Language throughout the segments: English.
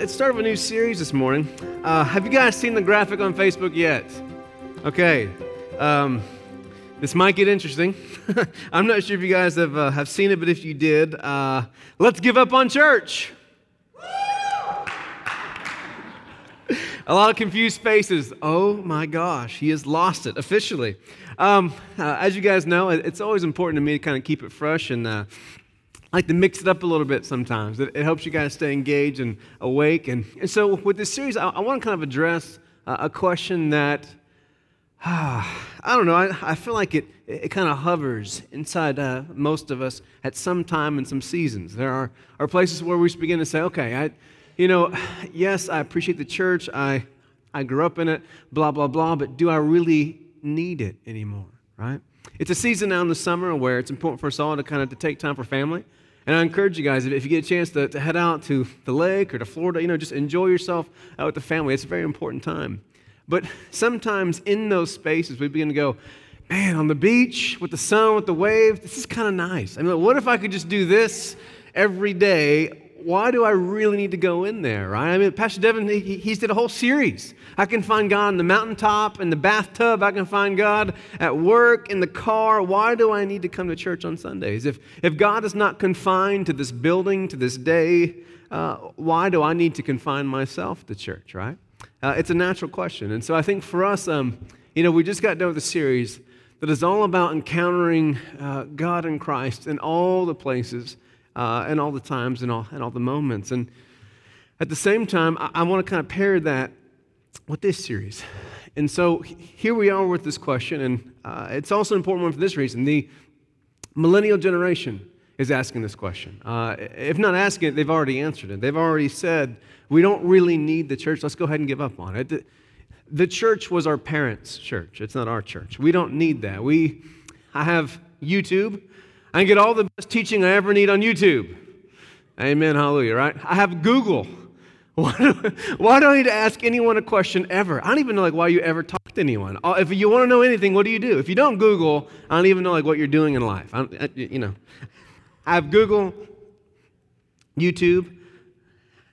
it's start of a new series this morning. Uh, have you guys seen the graphic on Facebook yet? Okay. Um, this might get interesting. I'm not sure if you guys have, uh, have seen it, but if you did, uh, let's give up on church. a lot of confused faces. Oh my gosh, he has lost it officially. Um, uh, as you guys know, it's always important to me to kind of keep it fresh and uh, I like to mix it up a little bit sometimes. It, it helps you guys stay engaged and awake. And, and so, with this series, I, I want to kind of address uh, a question that, uh, I don't know, I, I feel like it, it kind of hovers inside uh, most of us at some time in some seasons. There are, are places where we begin to say, okay, I, you know, yes, I appreciate the church, I, I grew up in it, blah, blah, blah, but do I really need it anymore, right? It's a season now in the summer where it's important for us all to kind of to take time for family. And I encourage you guys, if you get a chance to, to head out to the lake or to Florida, you know, just enjoy yourself out with the family. It's a very important time. But sometimes in those spaces, we begin to go, man, on the beach with the sun, with the waves, this is kind of nice. I mean, what if I could just do this every day why do I really need to go in there, right? I mean, Pastor Devin, he, he's did a whole series. I can find God in the mountaintop, in the bathtub. I can find God at work, in the car. Why do I need to come to church on Sundays? If, if God is not confined to this building, to this day, uh, why do I need to confine myself to church, right? Uh, it's a natural question. And so I think for us, um, you know, we just got done with a series that is all about encountering uh, God in Christ in all the places uh, and all the times and all, and all the moments. And at the same time, I, I want to kind of pair that with this series. And so here we are with this question, and uh, it's also an important one for this reason. The millennial generation is asking this question. Uh, if not asking it, they've already answered it. They've already said, we don't really need the church. Let's go ahead and give up on it. The, church was our parents' church. It's not our church. We don't need that. We, I have YouTube. I can get all the best teaching I ever need on YouTube. Amen, hallelujah, right? I have Google. Why do, why do I need to ask anyone a question ever? I don't even know like why you ever talk to anyone. Uh, if you want to know anything, what do you do? If you don't Google, I don't even know like what you're doing in life. I, you know, I have Google, YouTube,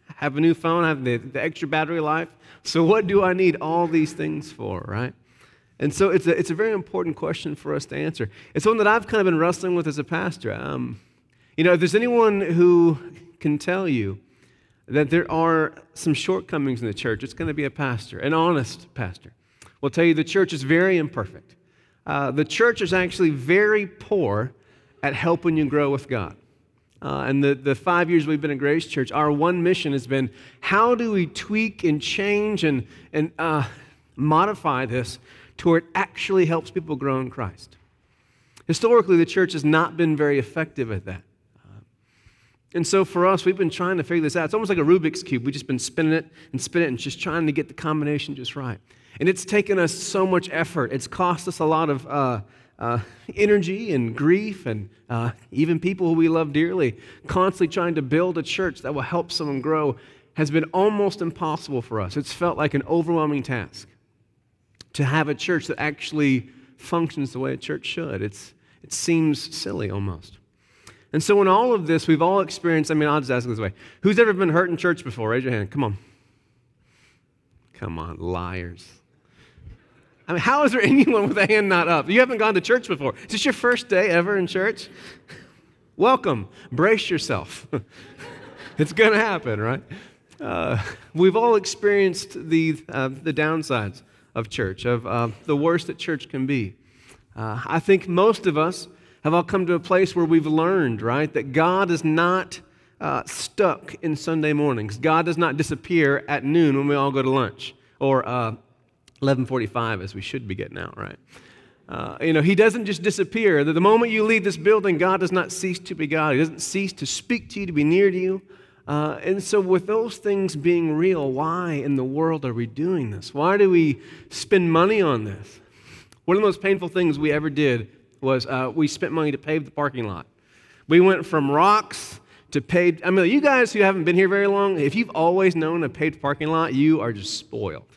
I have a new phone, I have the, the extra battery life. So what do I need all these things for, right? And so it's a, it's a very important question for us to answer. It's one that I've kind of been wrestling with as a pastor. Um, you know, if there's anyone who can tell you that there are some shortcomings in the church, it's going to be a pastor, an honest pastor. Will tell you the church is very imperfect. Uh, the church is actually very poor at helping you grow with God. Uh, and the, the five years we've been at Grace Church, our one mission has been how do we tweak and change and, and uh, modify this to where it actually helps people grow in Christ. Historically, the church has not been very effective at that. And so for us, we've been trying to figure this out. It's almost like a Rubik's Cube. We've just been spinning it and spinning it and just trying to get the combination just right. And it's taken us so much effort. It's cost us a lot of uh, uh, energy and grief and uh, even people who we love dearly. Constantly trying to build a church that will help someone grow has been almost impossible for us. It's felt like an overwhelming task to have a church that actually functions the way a church should. It's, it seems silly almost. And so, in all of this, we've all experienced. I mean, I'll just ask this way Who's ever been hurt in church before? Raise your hand. Come on. Come on, liars. I mean, how is there anyone with a hand not up? You haven't gone to church before. Is this your first day ever in church? Welcome. Brace yourself. it's going to happen, right? Uh, we've all experienced the, uh, the downsides of church, of uh, the worst that church can be. Uh, I think most of us have all come to a place where we've learned, right, that God is not uh, stuck in Sunday mornings. God does not disappear at noon when we all go to lunch, or 11:45 uh, as we should be getting out, right? Uh, you know, he doesn't just disappear. The moment you leave this building, God does not cease to be God. He doesn't cease to speak to you, to be near to you. Uh, and so, with those things being real, why in the world are we doing this? Why do we spend money on this? One of the most painful things we ever did was uh, we spent money to pave the parking lot. We went from rocks to paved. I mean, you guys who haven't been here very long, if you've always known a paved parking lot, you are just spoiled.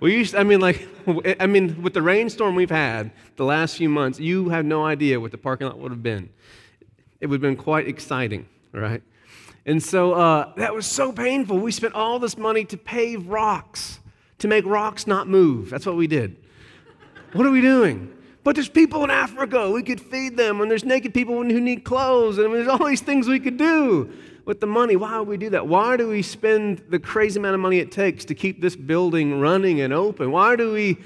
We used, I mean, like, I mean, with the rainstorm we've had the last few months, you have no idea what the parking lot would have been. It would have been quite exciting, right? And so uh, that was so painful. We spent all this money to pave rocks, to make rocks not move. That's what we did. what are we doing? But there's people in Africa. We could feed them, and there's naked people who need clothes, and there's all these things we could do with the money. Why would we do that? Why do we spend the crazy amount of money it takes to keep this building running and open? Why do we,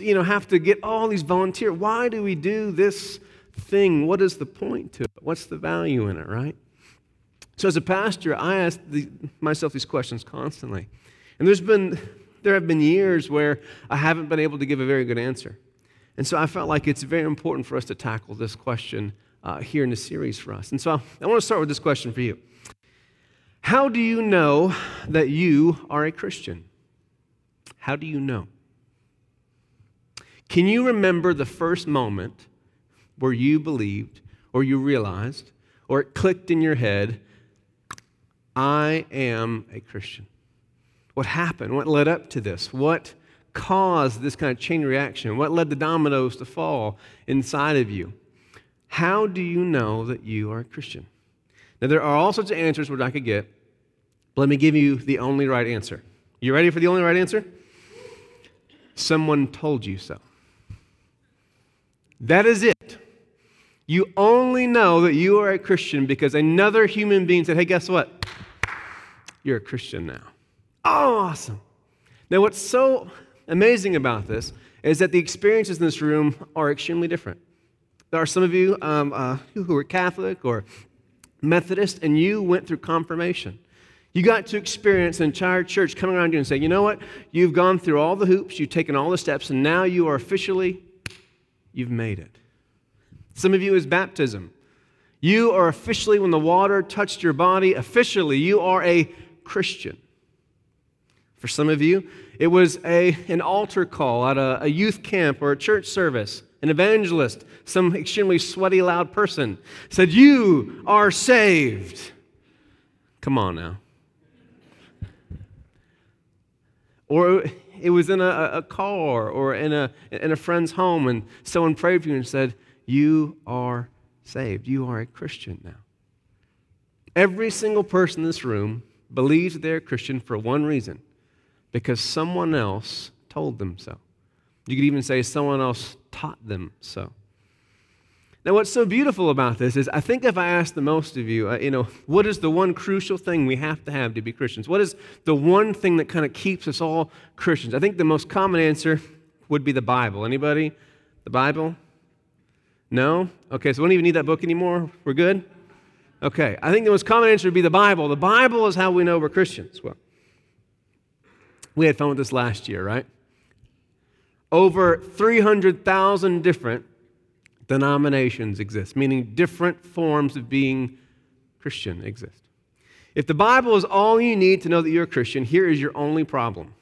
you know, have to get all these volunteers? Why do we do this thing? What is the point to it? What's the value in it, right? So as a pastor, I ask the, myself these questions constantly. And there's been there have been years where I haven't been able to give a very good answer. And so I felt like it's very important for us to tackle this question uh, here in the series for us. And so I, I want to start with this question for you How do you know that you are a Christian? How do you know? Can you remember the first moment where you believed or you realized or it clicked in your head, I am a Christian? What happened? What led up to this? What caused this kind of chain reaction? What led the dominoes to fall inside of you? How do you know that you are a Christian? Now, there are all sorts of answers which I could get. But let me give you the only right answer. You ready for the only right answer? Someone told you so. That is it. You only know that you are a Christian because another human being said, hey, guess what? You're a Christian now. Oh, awesome. Now, what's so amazing about this is that the experiences in this room are extremely different. There are some of you um, uh, who are Catholic or Methodist, and you went through confirmation. You got to experience an entire church coming around you and saying, you know what? You've gone through all the hoops, you've taken all the steps, and now you are officially, you've made it. Some of you is baptism. You are officially, when the water touched your body, officially, you are a Christian. For some of you, it was a, an altar call at a, a youth camp or a church service. An evangelist, some extremely sweaty, loud person, said, You are saved. Come on now. Or it was in a, a car or in a, in a friend's home, and someone prayed for you and said, You are saved. You are a Christian now. Every single person in this room believes they're a Christian for one reason because someone else told them so. You could even say someone else taught them so. Now, what's so beautiful about this is I think if I ask the most of you, uh, you know, what is the one crucial thing we have to have to be Christians? What is the one thing that kind of keeps us all Christians? I think the most common answer would be the Bible. Anybody? The Bible? No? Okay, so we don't even need that book anymore. We're good? Okay, I think the most common answer would be the Bible. The Bible is how we know we're Christians. Well, we had fun with this last year, right? Over 300,000 different denominations exist, meaning different forms of being Christian exist. If the Bible is all you need to know that you're a Christian, here is your only problem.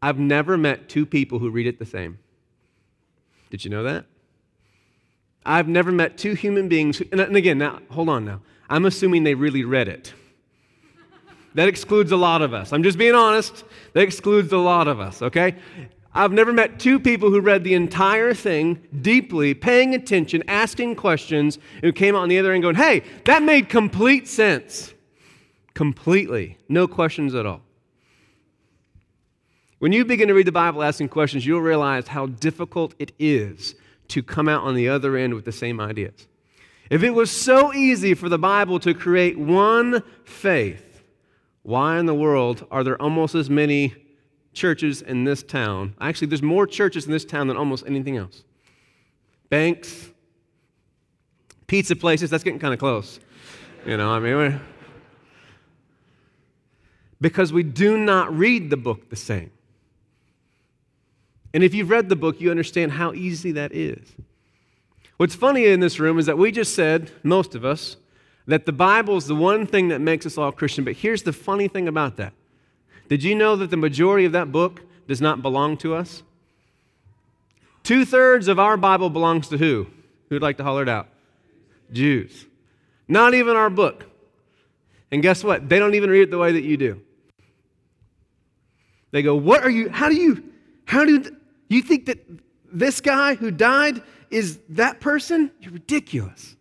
I've never met two people who read it the same. Did you know that? I've never met two human beings, who, and again, now, hold on now. I'm assuming they really read it. That excludes a lot of us. I'm just being honest. That excludes a lot of us, okay? I've never met two people who read the entire thing deeply, paying attention, asking questions, who came out on the other end going, hey, that made complete sense. Completely. No questions at all. When you begin to read the Bible asking questions, you'll realize how difficult it is to come out on the other end with the same ideas. If it was so easy for the Bible to create one faith, why in the world are there almost as many churches in this town? Actually, there's more churches in this town than almost anything else. Banks, pizza places, that's getting kind of close. You know, I mean, because we do not read the book the same. And if you've read the book, you understand how easy that is. What's funny in this room is that we just said, most of us, that the Bible is the one thing that makes us all Christian. But here's the funny thing about that. Did you know that the majority of that book does not belong to us? Two thirds of our Bible belongs to who? Who'd like to holler it out? Jews. Not even our book. And guess what? They don't even read it the way that you do. They go, What are you, how do you, how do you think that this guy who died is that person? You're ridiculous.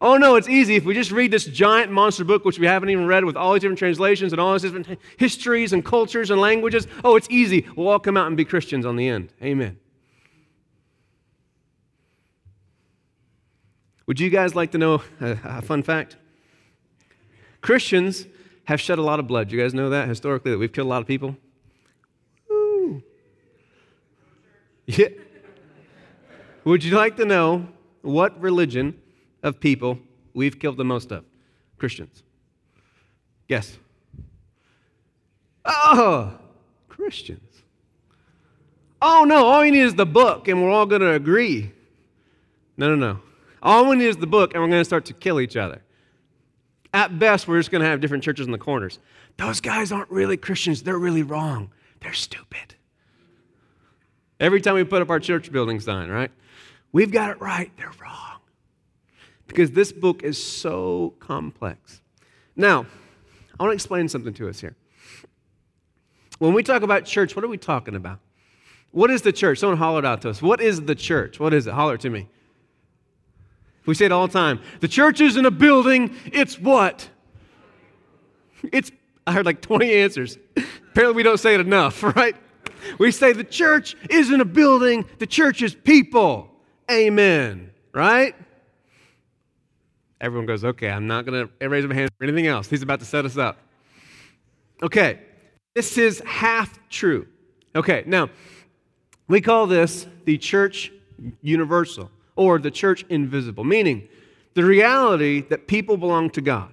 Oh no, it's easy. If we just read this giant monster book, which we haven't even read with all these different translations and all these different histories and cultures and languages, oh, it's easy. We'll all come out and be Christians on the end. Amen. Would you guys like to know a, a fun fact? Christians have shed a lot of blood. You guys know that historically, that we've killed a lot of people? Yeah. Would you like to know what religion of people we've killed the most of? Christians. Yes. Oh, Christians. Oh, no, all you need is the book and we're all going to agree. No, no, no. All we need is the book and we're going to start to kill each other. At best, we're just going to have different churches in the corners. Those guys aren't really Christians. They're really wrong. They're stupid. Every time we put up our church building sign, right? We've got it right. They're wrong. Because this book is so complex. Now, I want to explain something to us here. When we talk about church, what are we talking about? What is the church? Someone hollered out to us. What is the church? What is it? Holler to me. We say it all the time. The church isn't a building, it's what? It's, I heard like 20 answers. Apparently, we don't say it enough, right? We say the church isn't a building, the church is people. Amen, right? Everyone goes, okay, I'm not going to raise my hand for anything else. He's about to set us up. Okay, this is half true. Okay, now, we call this the church universal or the church invisible, meaning the reality that people belong to God.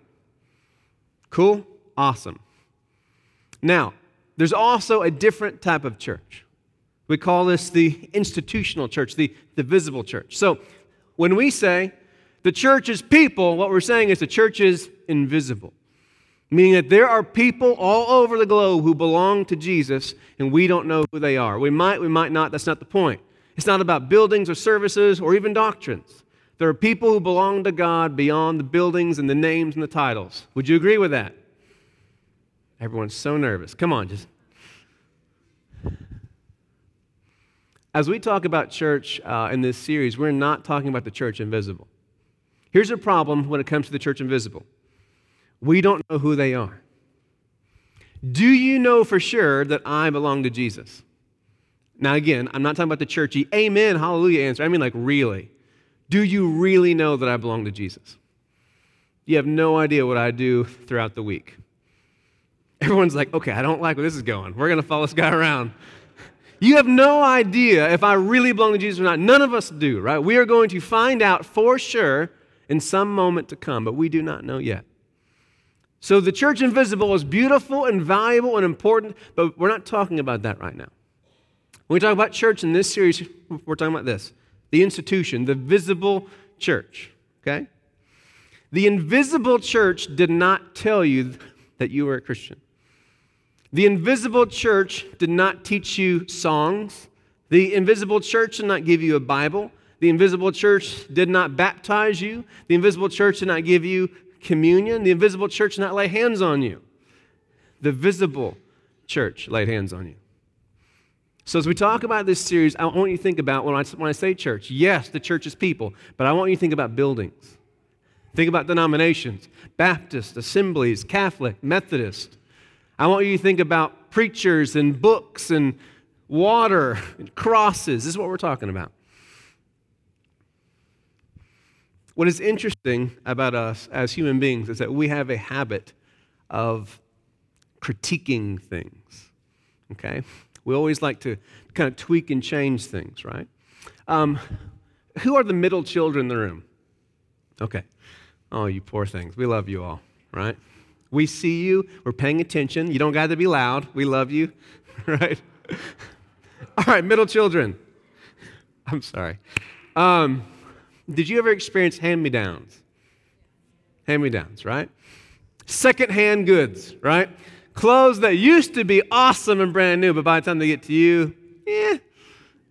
Cool? Awesome. Now, there's also a different type of church. We call this the institutional church, the, the visible church. So when we say the church is people, what we're saying is the church is invisible. Meaning that there are people all over the globe who belong to Jesus and we don't know who they are. We might, we might not, that's not the point. It's not about buildings or services or even doctrines. There are people who belong to God beyond the buildings and the names and the titles. Would you agree with that? Everyone's so nervous. Come on, just. As we talk about church uh, in this series, we're not talking about the church invisible. Here's a problem when it comes to the church invisible we don't know who they are. Do you know for sure that I belong to Jesus? Now, again, I'm not talking about the churchy, amen, hallelujah answer. I mean, like, really. Do you really know that I belong to Jesus? You have no idea what I do throughout the week. Everyone's like, okay, I don't like where this is going. We're going to follow this guy around. You have no idea if I really belong to Jesus or not. None of us do, right? We are going to find out for sure in some moment to come, but we do not know yet. So the church invisible is beautiful and valuable and important, but we're not talking about that right now. When we talk about church in this series, we're talking about this the institution, the visible church. Okay? The invisible church did not tell you that you were a Christian. The invisible church did not teach you songs. The invisible church did not give you a Bible. The invisible church did not baptize you. The invisible church did not give you communion. The invisible church did not lay hands on you. The visible church laid hands on you. So, as we talk about this series, I want you to think about when I, when I say church, yes, the church is people, but I want you to think about buildings. Think about denominations Baptist, Assemblies, Catholic, Methodist. I want you to think about preachers and books and water and crosses. This is what we're talking about. What is interesting about us as human beings is that we have a habit of critiquing things. Okay? We always like to kind of tweak and change things, right? Um, who are the middle children in the room? Okay. Oh, you poor things. We love you all, right? We see you. We're paying attention. You don't got to be loud. We love you, right? All right, middle children. I'm sorry. Um, did you ever experience hand me downs? Hand me downs, right? Secondhand goods, right? Clothes that used to be awesome and brand new, but by the time they get to you, eh,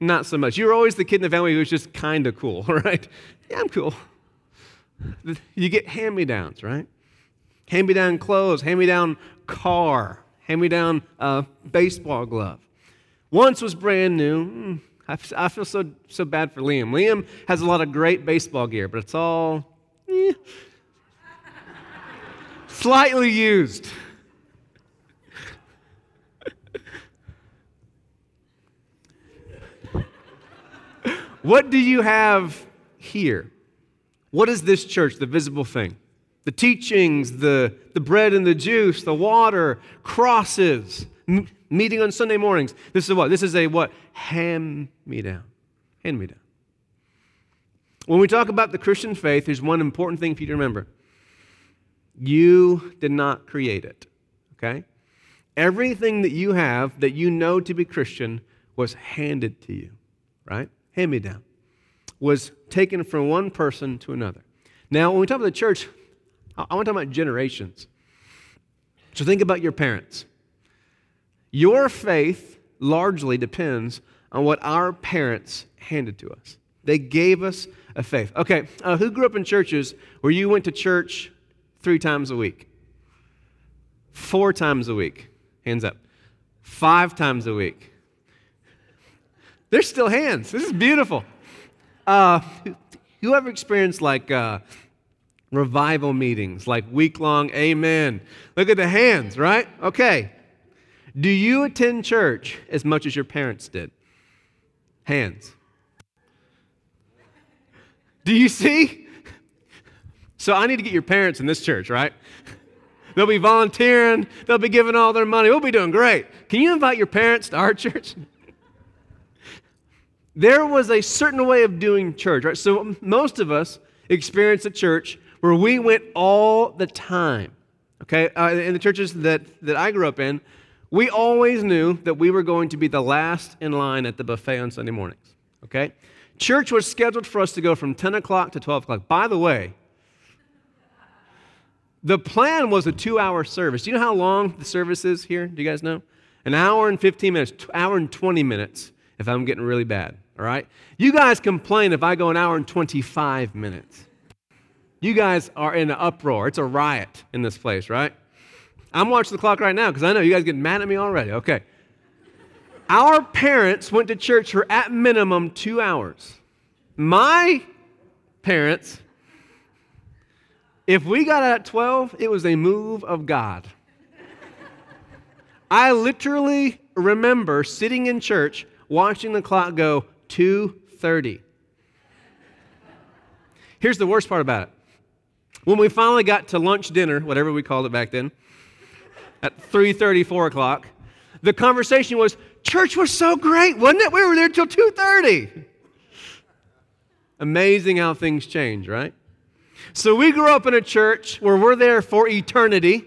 not so much. You were always the kid in the family who was just kind of cool, right? Yeah, I'm cool. You get hand me downs, right? Hand me down clothes, hand me down car, hand me down uh, baseball glove. Once was brand new. Hmm, I, feel so, so bad for Liam. Liam has a lot of great baseball gear, but it's all, eh, Slightly used. what do you have here? What is this church, the visible thing? The teachings, the, the bread and the juice, the water, crosses, m- meeting on Sunday mornings. This is what? This is a what? Hand me down. Hand me down. When we talk about the Christian faith, there's one important thing for you to remember. You did not create it, okay? Everything that you have that you know to be Christian was handed to you, right? Hand me down. Was taken from one person to another. Now, when we talk about the church, I want to talk about generations. So think about your parents. Your faith largely depends on what our parents handed to us. They gave us a faith. Okay, uh, who grew up in churches where you went to church three times a week? Four times a week? Hands up. Five times a week? There's still hands. This is beautiful. Uh, ever experienced like uh, revival meetings, like week long amen? Look at the hands, right? Okay. Do you attend church as much as your parents did? Hands. Do you see? So I need to get your parents in this church, right? They'll be volunteering, they'll be giving all their money. We'll be doing great. Can you invite your parents to our church? there was a certain way of doing church, right? So most of us experienced a church where we went all the time. Okay? Uh, in the churches that, that I grew up in, we always knew that we were going to be the last in line at the buffet on Sunday mornings. Okay? Church was scheduled for us to go from 10 o'clock to 12 o'clock. By the way, the plan was a two hour service. Do you know how long the service is here? Do you guys know? An hour and 15 minutes, hour and 20 minutes if I'm getting really bad. All right? You guys complain if I go an hour and 25 minutes. You guys are in an uproar. It's a riot in this place, right? I'm watching the clock right now because I know you guys getting mad at me already. Okay. Our parents went to church for at minimum two hours. My parents, if we got out at 12, it was a move of God. I literally remember sitting in church watching the clock go 2:30. Here's the worst part about it. When we finally got to lunch dinner, whatever we called it back then, at 3:30, 4 o'clock, the conversation was, Church was so great, wasn't it? We were there till 2:30. Amazing how things change, right? So we grew up in a church where we're there for eternity.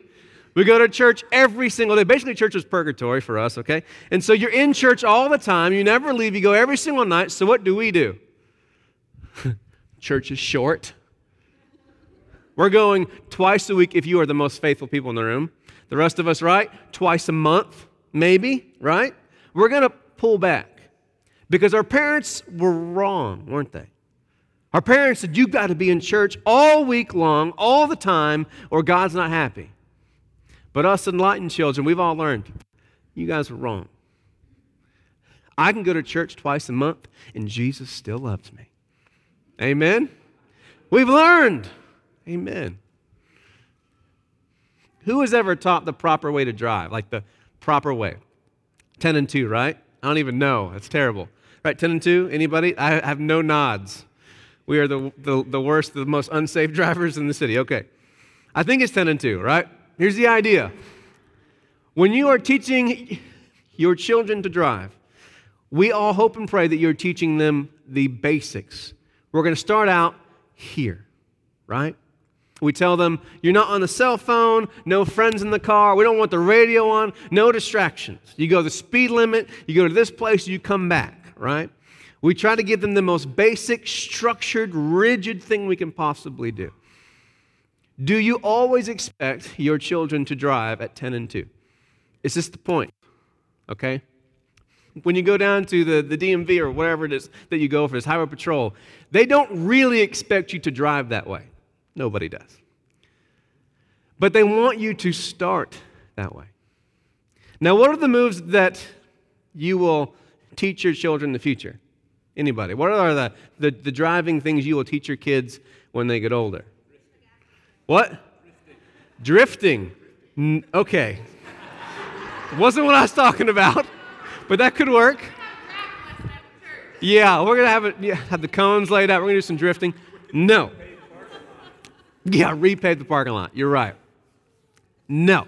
We go to church every single day. Basically, church is purgatory for us, okay? And so you're in church all the time. You never leave. You go every single night. So what do we do? church is short. We're going twice a week if you are the most faithful people in the room. The rest of us, right? Twice a month, maybe, right? we're going to pull back because our parents were wrong, weren't they? Our parents said, You've got to be in church all week long, all the time, or God's not happy. But us enlightened children, we've all learned, you guys were wrong. I can go to church twice a month, and Jesus still loves me. Amen? We've learned. Amen. Who has ever taught the proper way to drive? Like the proper way? 10 and 2, right? I don't even know. That's terrible. Right, 10 and 2? Anybody? I have no nods. We are the, the, the worst, the most unsafe drivers in the city. Okay. I think it's 10 and 2, right? Here's the idea. When you are teaching your children to drive, we all hope and pray that you're teaching them the basics. We're going to start out here, right? We tell them, you're not on the cell phone, no friends in the car, we don't want the radio on, no distractions. You go the speed limit, you go to this place, you come back, right? We try to give them the most basic, structured, rigid thing we can possibly do. Do you always expect your children to drive at 10 and 2? Is this the point? Okay? When you go down to the, the DMV or whatever it is that you go for this highway patrol, they don't really expect you to drive that way. Nobody does. But they want you to start that way. Now, what are the moves that you will teach your children in the future? Anybody? What are the, the, the driving things you will teach your kids when they get older? What? Drifting. N- okay. Wasn't what I was talking about, but that could work. Yeah, we're gonna have it. Yeah, have the cones laid out. We're gonna do some drifting. No. Yeah, repave the parking lot. You're right. No.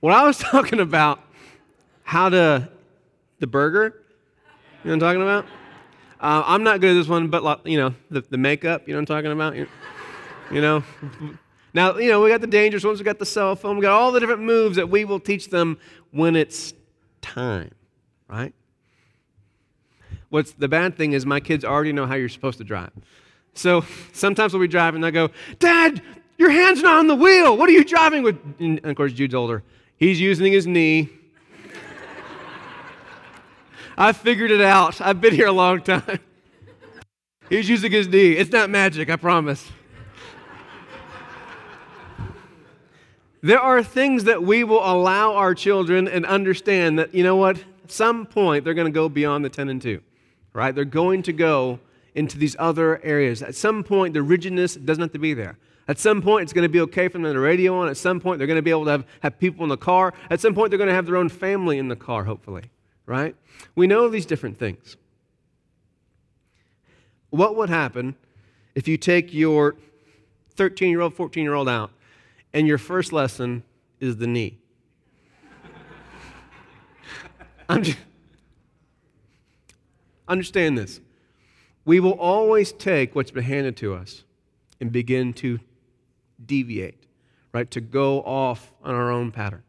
What I was talking about, how to the burger. You know what I'm talking about? Uh, I'm not good at this one, but you know the, the makeup. You know what I'm talking about? You, you know. Now you know we got the dangerous ones. We got the cell phone. We got all the different moves that we will teach them when it's time, right? What's the bad thing is my kids already know how you're supposed to drive. So sometimes we'll be driving and I go, Dad, your hand's not on the wheel. What are you driving with? And of course, Jude's older. He's using his knee. I figured it out. I've been here a long time. He's using his knee. It's not magic, I promise. There are things that we will allow our children and understand that, you know what, at some point they're going to go beyond the 10 and 2 right? They're going to go into these other areas. At some point, the rigidness doesn't have to be there. At some point, it's going to be okay for them to radio on. At some point, they're going to be able to have, have people in the car. At some point, they're going to have their own family in the car, hopefully, right? We know these different things. What would happen if you take your 13 year old, 14 year old out and your first lesson is the knee? I'm just, Understand this. We will always take what's been handed to us and begin to deviate, right? To go off on our own pattern.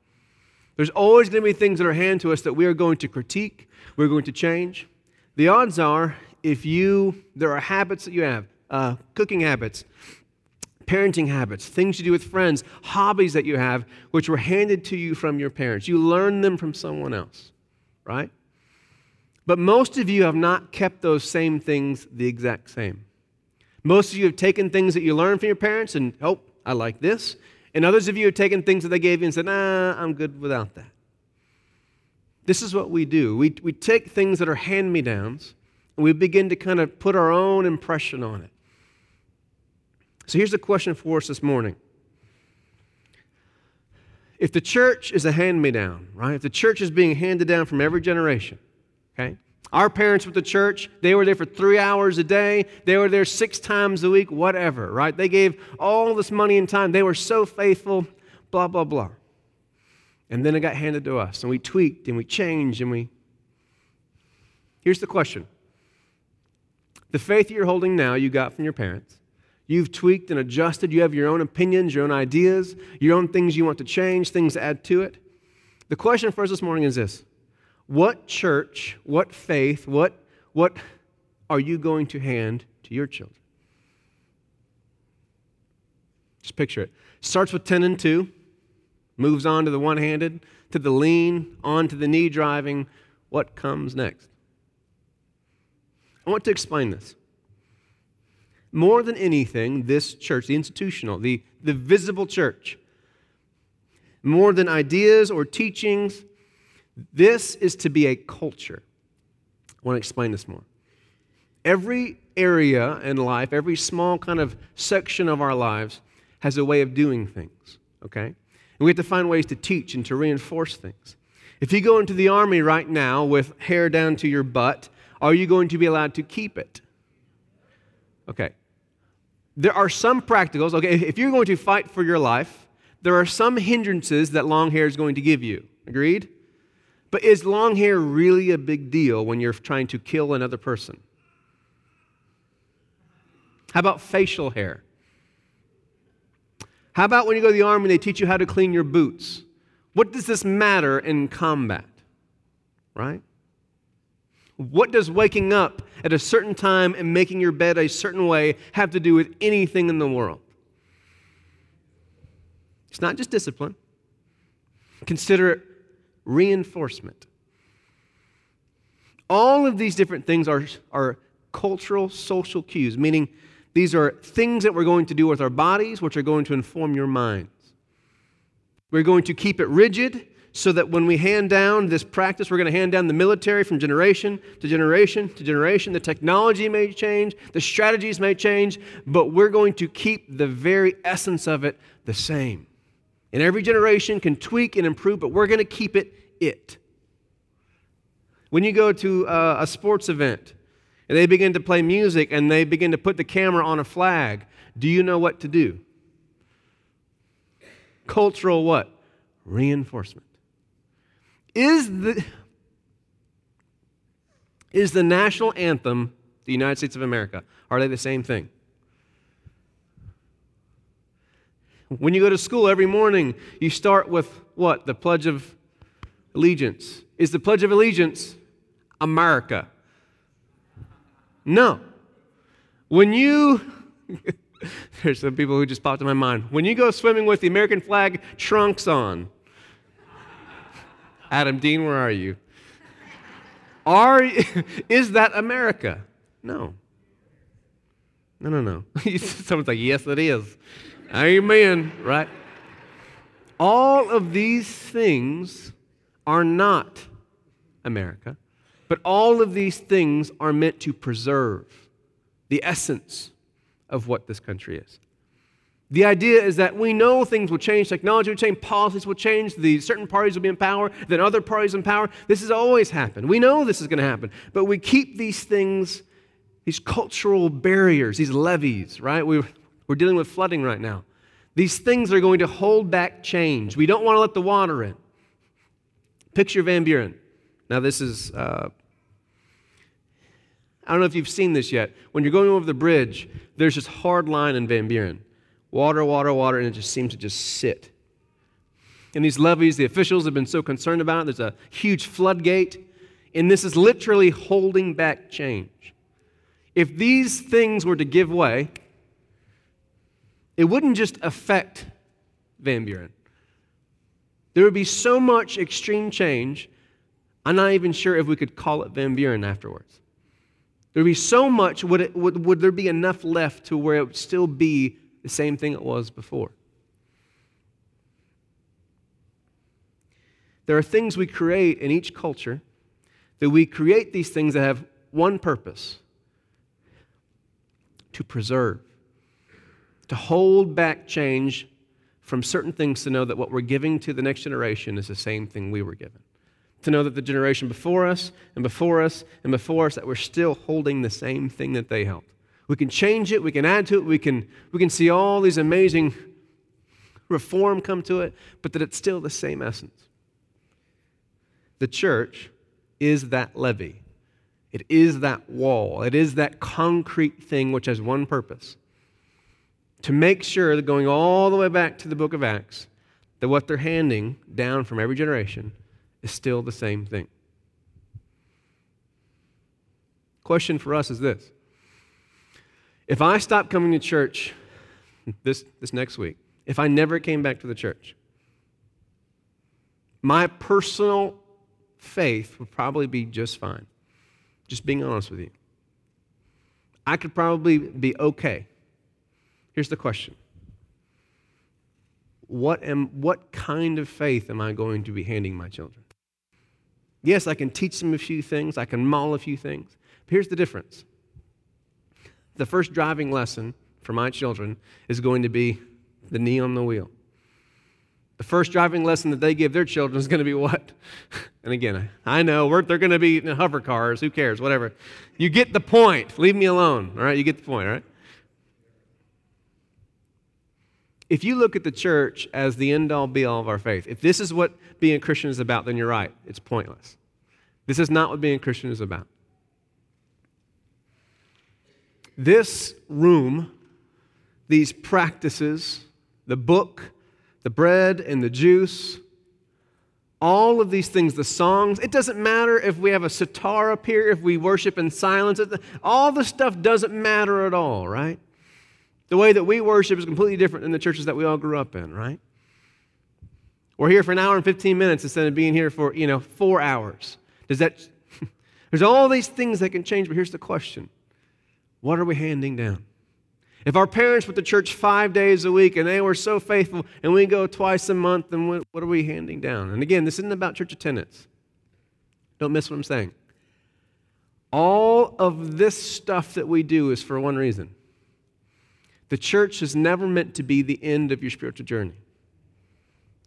There's always going to be things that are handed to us that we are going to critique, we're going to change. The odds are, if you, there are habits that you have, uh, cooking habits, parenting habits, things you do with friends, hobbies that you have, which were handed to you from your parents. You learn them from someone else, right? But most of you have not kept those same things the exact same. Most of you have taken things that you learned from your parents and, oh, I like this. And others of you have taken things that they gave you and said, nah, I'm good without that. This is what we do. We, we take things that are hand me downs and we begin to kind of put our own impression on it. So here's the question for us this morning. If the church is a hand me down, right? If the church is being handed down from every generation, Okay? Our parents with the church, they were there for three hours a day. They were there six times a week, whatever, right? They gave all this money and time. They were so faithful, blah, blah, blah. And then it got handed to us, and we tweaked and we changed and we. Here's the question The faith you're holding now, you got from your parents. You've tweaked and adjusted. You have your own opinions, your own ideas, your own things you want to change, things to add to it. The question for us this morning is this what church, what faith, what, what are you going to hand to your children? Just picture it. Starts with 10 and 2, moves on to the one handed, to the lean, on to the knee driving. What comes next? I want to explain this. More than anything, this church, the institutional, the, the visible church, more than ideas or teachings, this is to be a culture. I want to explain this more. Every area in life, every small kind of section of our lives has a way of doing things, okay? And we have to find ways to teach and to reinforce things. If you go into the army right now with hair down to your butt, are you going to be allowed to keep it? Okay. There are some practicals, okay, if you're going to fight for your life, there are some hindrances that long hair is going to give you. Agreed? But is long hair really a big deal when you're trying to kill another person? How about facial hair? How about when you go to the army and they teach you how to clean your boots? What does this matter in combat? Right? What does waking up at a certain time and making your bed a certain way have to do with anything in the world? It's not just discipline. Consider it reinforcement. All of these different things are, are cultural, social cues, meaning these are things that we're going to do with our bodies, which are going to inform your minds. We're going to keep it rigid so that when we hand down this practice, we're going to hand down the military from generation to generation to generation. The technology may change, the strategies may change, but we're going to keep the very essence of it the same. And every generation can tweak and improve, but we're going to keep it it. When you go to a, a sports event and they begin to play music and they begin to put the camera on a flag, do you know what to do? Cultural what? Reinforcement. Is the, is the national anthem the United States of America? Are they the same thing? When you go to school every morning, you start with what? The Pledge of Allegiance. Is the Pledge of Allegiance America? No. When you, there's some people who just popped in my mind. When you go swimming with the American flag trunks on, Adam Dean, where are you? Are, is that America? No. No, no, no. Someone's like, yes, it is. Amen, right? All of these things are not America, but all of these things are meant to preserve the essence of what this country is. The idea is that we know things will change, technology will change, policies will change, the certain parties will be in power, then other parties in power. This has always happened. We know this is going to happen, but we keep these things, these cultural barriers, these levees, right? We, we're dealing with flooding right now. These things are going to hold back change. We don't want to let the water in. Picture Van Buren. Now, this is, uh, I don't know if you've seen this yet. When you're going over the bridge, there's this hard line in Van Buren water, water, water, and it just seems to just sit. And these levees, the officials have been so concerned about it. There's a huge floodgate, and this is literally holding back change. If these things were to give way, it wouldn't just affect Van Buren. There would be so much extreme change, I'm not even sure if we could call it Van Buren afterwards. There would be so much, would, it, would, would there be enough left to where it would still be the same thing it was before. There are things we create in each culture that we create these things that have one purpose to preserve, to hold back change from certain things to know that what we're giving to the next generation is the same thing we were given. To know that the generation before us and before us and before us, that we're still holding the same thing that they held. We can change it, we can add to it, we can, we can see all these amazing reform come to it, but that it's still the same essence. The church is that levee. It is that wall. It is that concrete thing which has one purpose to make sure that going all the way back to the book of Acts, that what they're handing down from every generation is still the same thing. Question for us is this if I stopped coming to church this, this next week, if I never came back to the church, my personal faith would probably be just fine. Just being honest with you. I could probably be okay. Here's the question what, am, what kind of faith am I going to be handing my children? Yes, I can teach them a few things, I can mull a few things. But here's the difference the first driving lesson for my children is going to be the knee on the wheel. The first driving lesson that they give their children is going to be what? And again, I know they're going to be in hover cars. Who cares? Whatever. You get the point. Leave me alone. All right? You get the point, all right? If you look at the church as the end all be all of our faith, if this is what being a Christian is about, then you're right. It's pointless. This is not what being a Christian is about. This room, these practices, the book, the bread and the juice, all of these things, the songs, it doesn't matter if we have a sitar up here, if we worship in silence, all the stuff doesn't matter at all, right? The way that we worship is completely different than the churches that we all grew up in, right? We're here for an hour and 15 minutes instead of being here for, you know, four hours. Does that, there's all these things that can change, but here's the question what are we handing down? If our parents went to church five days a week and they were so faithful and we go twice a month, then what, what are we handing down? And again, this isn't about church attendance. Don't miss what I'm saying. All of this stuff that we do is for one reason. The church is never meant to be the end of your spiritual journey.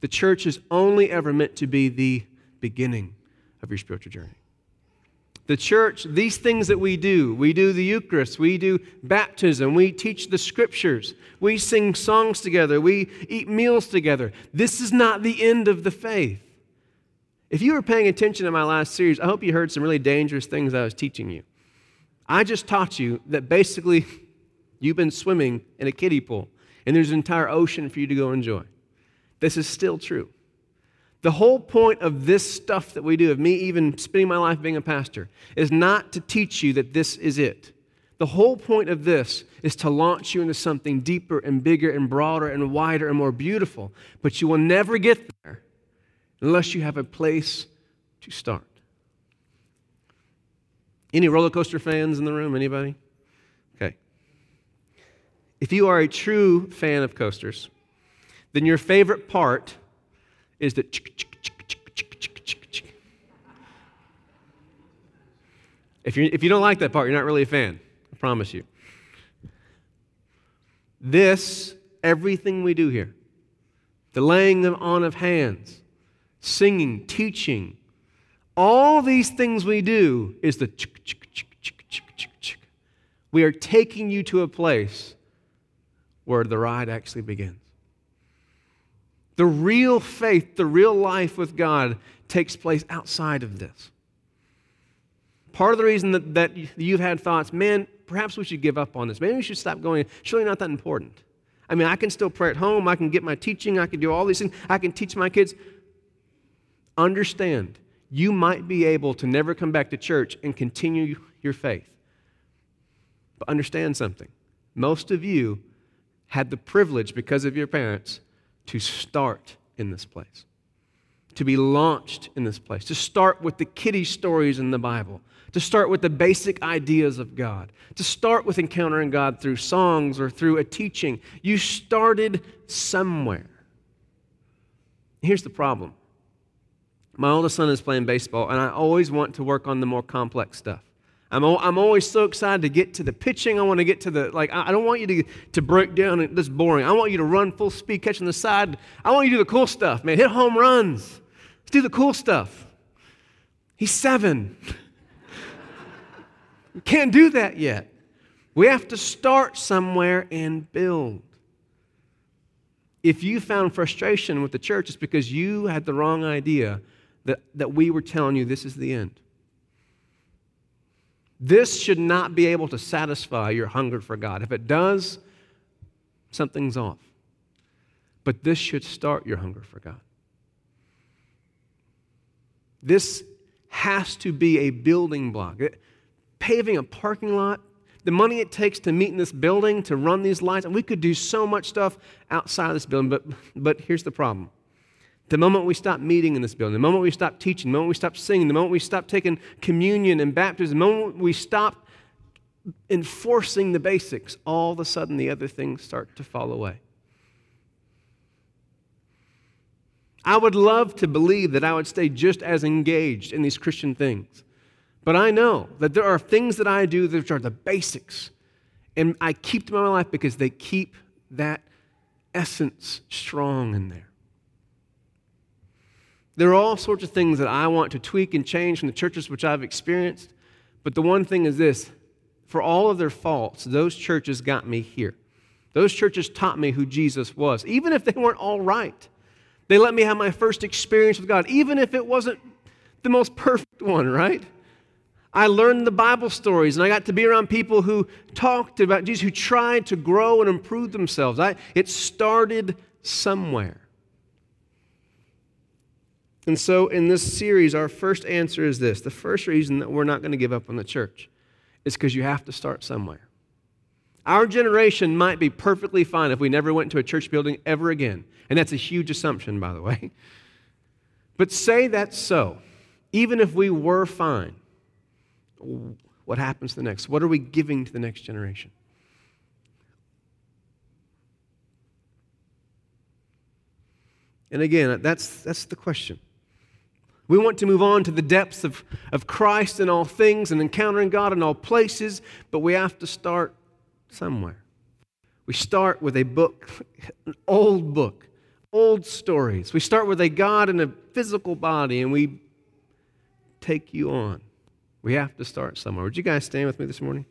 The church is only ever meant to be the beginning of your spiritual journey. The church, these things that we do, we do the Eucharist, we do baptism, we teach the scriptures, we sing songs together, we eat meals together. This is not the end of the faith. If you were paying attention to my last series, I hope you heard some really dangerous things I was teaching you. I just taught you that basically you've been swimming in a kiddie pool and there's an entire ocean for you to go enjoy. This is still true. The whole point of this stuff that we do, of me even spending my life being a pastor, is not to teach you that this is it. The whole point of this is to launch you into something deeper and bigger and broader and wider and more beautiful. But you will never get there unless you have a place to start. Any roller coaster fans in the room? Anybody? If you are a true fan of coasters, then your favorite part is that if, you if you don't like that part, you're not really a fan. I promise you. This, everything we do here, the laying on of hands, singing, teaching, all these things we do is the we are taking you to a place where the ride actually begins. The real faith, the real life with God takes place outside of this. Part of the reason that, that you've had thoughts, man, perhaps we should give up on this. Maybe we should stop going. It's not that important. I mean, I can still pray at home. I can get my teaching. I can do all these things. I can teach my kids. Understand, you might be able to never come back to church and continue your faith. But understand something. Most of you had the privilege, because of your parents, to start in this place, to be launched in this place, to start with the kiddie stories in the Bible, to start with the basic ideas of God, to start with encountering God through songs or through a teaching. You started somewhere. Here's the problem my oldest son is playing baseball, and I always want to work on the more complex stuff. I'm, I'm always so excited to get to the pitching. I want to get to the, like, I don't want you to, to break down this boring. I want you to run full speed, catching the side. I want you to do the cool stuff, man. Hit home runs. Let's do the cool stuff. He's seven. Can't do that yet. We have to start somewhere and build. If you found frustration with the church, it's because you had the wrong idea that, that we were telling you this is the end. This should not be able to satisfy your hunger for God. If it does, something's off. But this should start your hunger for God. This has to be a building block. Paving a parking lot, the money it takes to meet in this building, to run these lights, and we could do so much stuff outside of this building, but, but here's the problem the moment we stop meeting in this building, the moment we stop teaching, the moment we stop singing, the moment we stop taking communion and baptism, the moment we stop enforcing the basics, all of a sudden the other things start to fall away. I would love to believe that I would stay just as engaged in these Christian things. But I know that there are things that I do that are the basics. And I keep them in my life because they keep that essence strong in there. There are all sorts of things that I want to tweak and change from the churches which I've experienced. But the one thing is this for all of their faults, those churches got me here. Those churches taught me who Jesus was, even if they weren't all right. They let me have my first experience with God, even if it wasn't the most perfect one, right? I learned the Bible stories and I got to be around people who talked about Jesus, who tried to grow and improve themselves. I, it started somewhere. And so, in this series, our first answer is this the first reason that we're not going to give up on the church is because you have to start somewhere. Our generation might be perfectly fine if we never went to a church building ever again. And that's a huge assumption, by the way. But say that's so. Even if we were fine, what happens to the next? What are we giving to the next generation? And again, that's, that's the question. We want to move on to the depths of, of Christ in all things and encountering God in all places, but we have to start somewhere. We start with a book, an old book, old stories. We start with a God in a physical body and we take you on. We have to start somewhere. Would you guys stand with me this morning?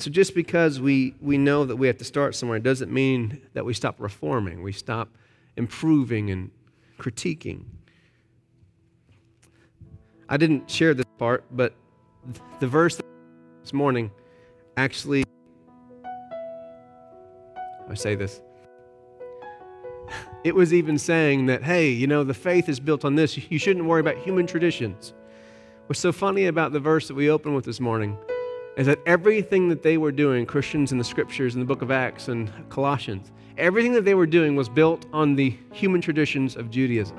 So just because we, we know that we have to start somewhere doesn't mean that we stop reforming, we stop improving and critiquing. I didn't share this part, but the verse this morning actually, I say this. It was even saying that, hey, you know, the faith is built on this. You shouldn't worry about human traditions. What's so funny about the verse that we opened with this morning is that everything that they were doing, Christians in the scriptures, in the book of Acts and Colossians, everything that they were doing was built on the human traditions of Judaism.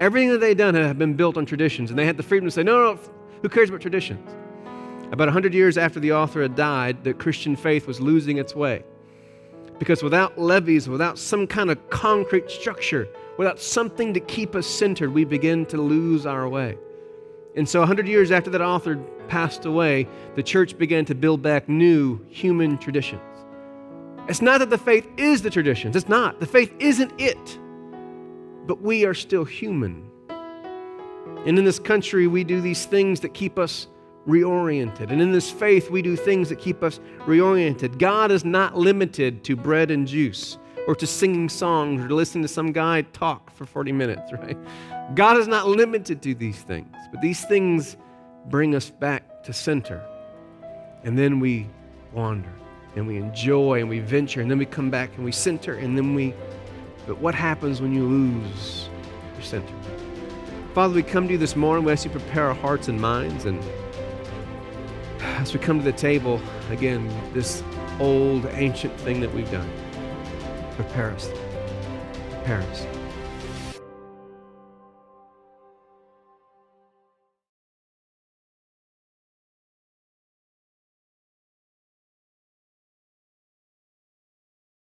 Everything that they'd done had been built on traditions, and they had the freedom to say, no, no, who cares about traditions? About 100 years after the author had died, the Christian faith was losing its way. Because without levees, without some kind of concrete structure, without something to keep us centered, we begin to lose our way. And so, 100 years after that author passed away, the church began to build back new human traditions. It's not that the faith is the traditions, it's not. The faith isn't it. But we are still human. And in this country, we do these things that keep us reoriented. And in this faith, we do things that keep us reoriented. God is not limited to bread and juice or to singing songs or to listening to some guy talk for 40 minutes, right? God is not limited to these things, but these things bring us back to center. And then we wander and we enjoy and we venture and then we come back and we center and then we. But what happens when you lose your center? Father, we come to you this morning. We ask you to prepare our hearts and minds. And as we come to the table, again, this old, ancient thing that we've done, prepare us. Prepare us.